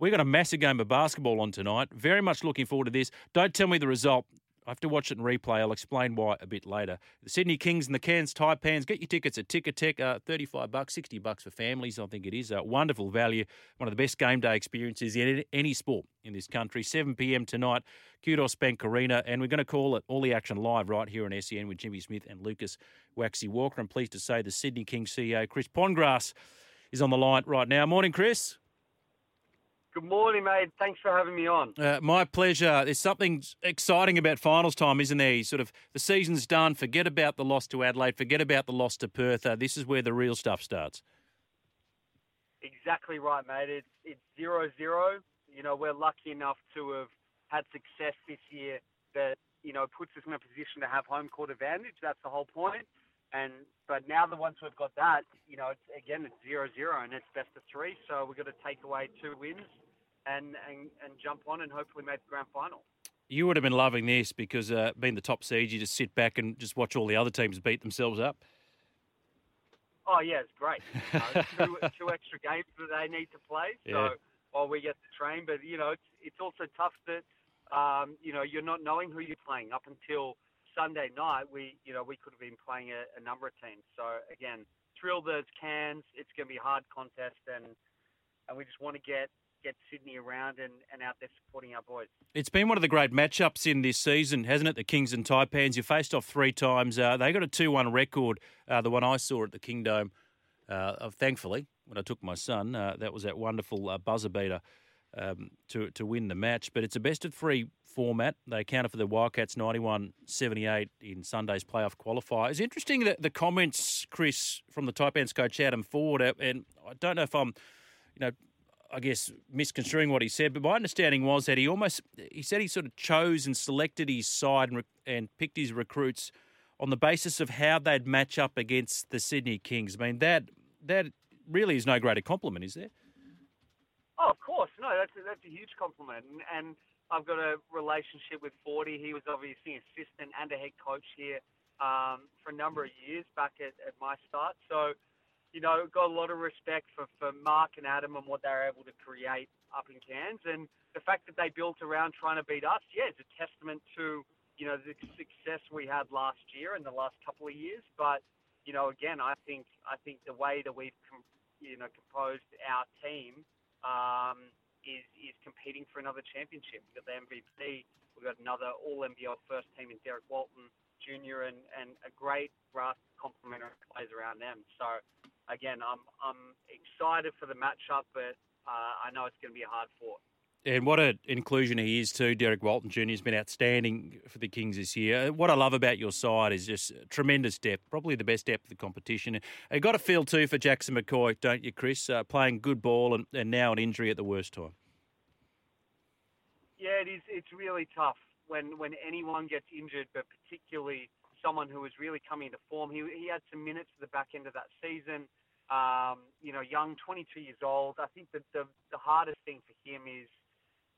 We've got a massive game of basketball on tonight. Very much looking forward to this. Don't tell me the result. I have to watch it in replay. I'll explain why a bit later. The Sydney Kings and the Cairns Taipans. Get your tickets at Ticketek. Uh, 35 bucks, 60 bucks for families. I think it is a wonderful value. One of the best game day experiences in any sport in this country. 7 p.m. tonight, Kudos Bank Arena. And we're going to call it All the Action Live right here on SEN with Jimmy Smith and Lucas Waxy Walker. I'm pleased to say the Sydney Kings CEO, Chris Pongrass, is on the line right now. Morning, Chris. Good morning, mate. Thanks for having me on. Uh, my pleasure. There's something exciting about finals time, isn't there? Sort of the season's done. Forget about the loss to Adelaide. Forget about the loss to Perth. Uh, this is where the real stuff starts. Exactly right, mate. It's it's zero zero. You know, we're lucky enough to have had success this year that you know puts us in a position to have home court advantage. That's the whole point. And but now that once we've got that, you know, it's, again it's zero zero and it's best of three. So we've got to take away two wins and and, and jump on and hopefully make the grand final. You would have been loving this because uh, being the top seed, you just sit back and just watch all the other teams beat themselves up. Oh yeah, it's great. two, two extra games that they need to play, so yeah. while we get to train. But you know, it's it's also tough that um, you know you're not knowing who you're playing up until Sunday night, we you know we could have been playing a, a number of teams. So again, thrilled as cans. It's going to be a hard contest, and and we just want to get get Sydney around and, and out there supporting our boys. It's been one of the great matchups in this season, hasn't it? The Kings and Taipans. You faced off three times. Uh, they got a two-one record. Uh, the one I saw at the Kingdome. Uh, thankfully, when I took my son, uh, that was that wonderful uh, buzzer beater um, to to win the match. But it's a best of three format. They accounted for the Wildcats 91 78 in Sunday's playoff qualifier. It's interesting that the comments, Chris, from the Taipans coach Adam Forde, uh, and I don't know if I'm, you know, I guess misconstruing what he said, but my understanding was that he almost he said he sort of chose and selected his side and, and picked his recruits on the basis of how they'd match up against the Sydney Kings. I mean that that really is no greater compliment, is there? Oh, of course, no. That's a, that's a huge compliment, and, and I've got a relationship with Forty. He was obviously an assistant and a head coach here um, for a number of years back at, at my start. So, you know, got a lot of respect for, for Mark and Adam and what they're able to create up in Cairns, and the fact that they built around trying to beat us. Yeah, it's a testament to you know the success we had last year and the last couple of years. But you know, again, I think I think the way that we've com- you know composed our team um, is is competing for another championship. We've got the MVP. We've got another All NBL first team in Derek Walton Jr. and and a great raft complementary players around them. So again, I'm I'm excited for the matchup, but uh, I know it's going to be a hard fought. And what an inclusion he is too. Derek Walton Jr. has been outstanding for the Kings this year. What I love about your side is just tremendous depth, probably the best depth of the competition. You got a feel too for Jackson Makoi, don't you, Chris? Uh, playing good ball and, and now an injury at the worst time. Yeah, it is. It's really tough when when anyone gets injured, but particularly someone who is really coming into form. He he had some minutes at the back end of that season. Um, you know, young, 22 years old. I think that the the hardest thing for him is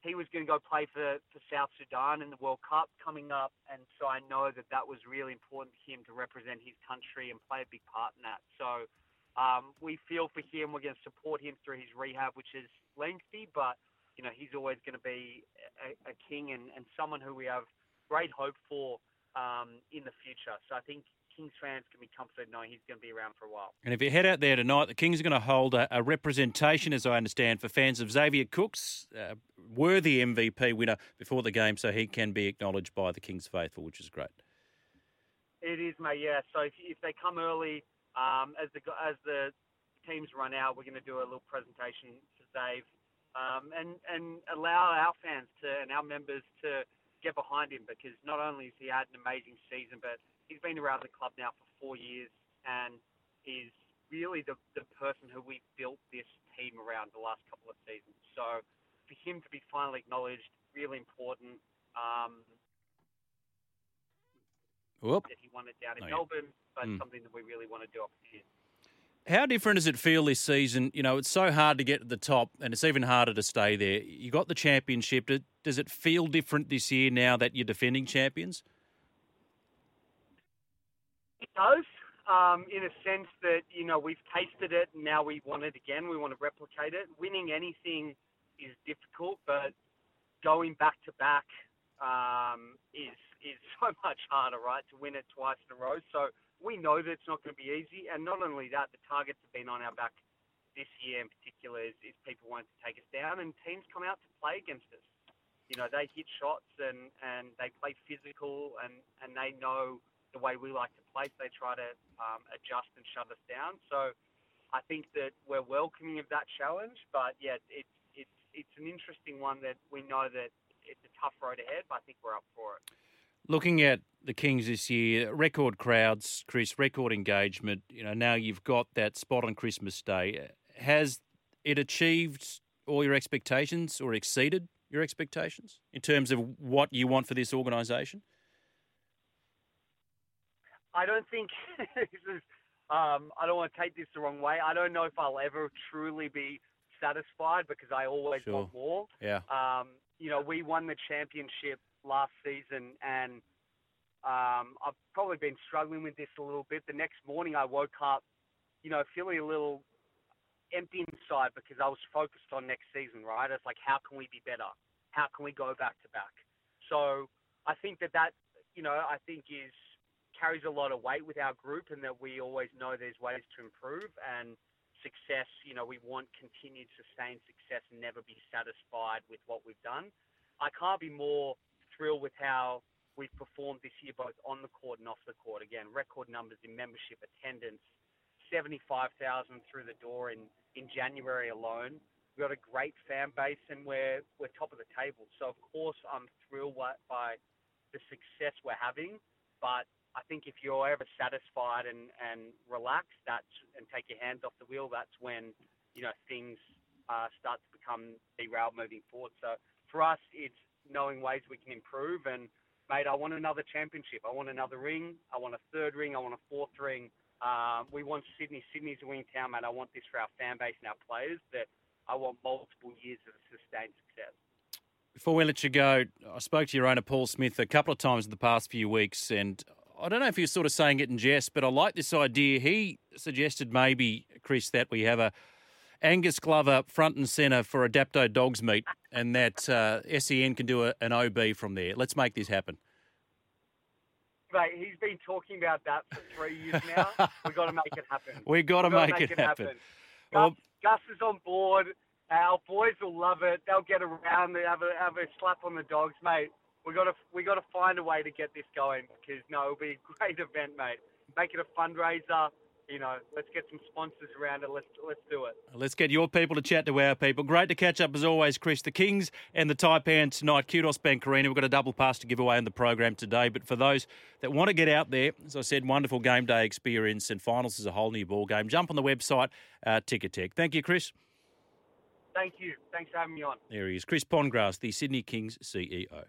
he was going to go play for, for South Sudan in the World Cup coming up, and so I know that that was really important for him to represent his country and play a big part in that. So um, we feel for him. We're going to support him through his rehab, which is lengthy, but you know he's always going to be a, a king and, and someone who we have great hope for um, in the future. So I think Kings fans can be comforted knowing he's going to be around for a while. And if you head out there tonight, the Kings are going to hold a, a representation, as I understand, for fans of Xavier Cooks, uh, worthy MVP winner before the game, so he can be acknowledged by the Kings faithful, which is great. It is, mate. Yeah. So if, if they come early, um, as the as the teams run out, we're going to do a little presentation to Dave, um, and and allow our fans to and our members to get behind him because not only has he had an amazing season, but he's been around the club now for four years and is really the, the person who we've built this team around the last couple of seasons. So for him to be finally acknowledged, really important. Um, Whoop. that he won it down in Oh. Melbourne, but Mm. something that we really want to do up here. How different does it feel this season? You know, it's so hard to get to the top, and it's even harder to stay there. You got the championship. Does it feel different this year now that you're defending champions? Does, um, in a sense that you know we've tasted it, and now we want it again. We want to replicate it. Winning anything is difficult, but going back to back um, is is so much harder, right? To win it twice in a row. So we know that it's not going to be easy, and not only that, the targets have been on our back this year in particular. Is, is people wanting to take us down, and teams come out to play against us. You know, they hit shots and and they play physical, and and they know the way we like to play. So they try to um, adjust and shut us down. So I think that we're welcoming of that challenge. But yeah, it's it's it's an interesting one that we know that it's a tough road ahead, but I think we're up for it. Looking at the Kings this year, record crowds, Chris, record engagement. You know, now you've got that spot on Christmas Day. Has it achieved all your expectations or exceeded your expectations in terms of what you want for this organisation? I don't think this is. Um, I don't want to take this the wrong way. I don't know if I'll ever truly be satisfied because I always Sure. want more. Yeah. Um, you know, we won the championship last season, and um, I've probably been struggling with this a little bit. The next morning, I woke up, you know, feeling a little empty inside because I was focused on next season. Right? It's like, how can we be better? How can we go back to back? So I think that that, you know, I think is carries a lot of weight with our group, and that we always know there's ways to improve and success. You know, we want continued sustained success and never be satisfied with what we've done. I can't be more thrilled with how we've performed this year, both on the court and off the court. Again, record numbers in membership attendance, 75,000 through the door in, in January alone. We've got a great fan base and we're, we're top of the table. So, of course, I'm thrilled by, by the success we're having. But I think if you're ever satisfied and, and relaxed that's, and take your hands off the wheel, that's when, you know, things uh, start to become derailed moving forward. So for us, it's knowing ways we can improve. And mate, I want another championship. I want another ring. I want a third ring. I want a fourth ring. Um, we want Sydney. Sydney's a winning town, mate. I want this for our fan base and our players. That I want multiple years of sustained success. Before we let you go, I spoke to your owner, Paul Smith, a couple of times in the past few weeks, and I don't know if you're sort of saying it in jest, but I like this idea. He suggested maybe, Chris, that we have a Angus Glover front and centre for Adapto Dogs Meet, and that uh, SEN can do a, an OB from there. Let's make this happen. Mate, he's been talking about that for three years now. We've got to make it happen. we got to We've gotta make, it happen. Gus, Well- Gus is on board. Our boys will love it. They'll get around. They have a have a slap on the dogs, mate. We got to we got to find a way to get this going because no, it'll be a great event, mate. Make it a fundraiser. You know, let's get some sponsors around it. Let's let's do it. Let's get your people to chat to our people. Great to catch up as always, Chris. The Kings and the Taipan tonight. Kudos Bank Arena. We've got a double pass to give away in the program today. But for those that want to get out there, as I said, wonderful game day experience and finals is a whole new ball game. Jump on the website, uh, Ticketek. Thank you, Chris. Thank you. Thanks for having me on. There he is, Chris Pongrass, the Sydney Kings CEO.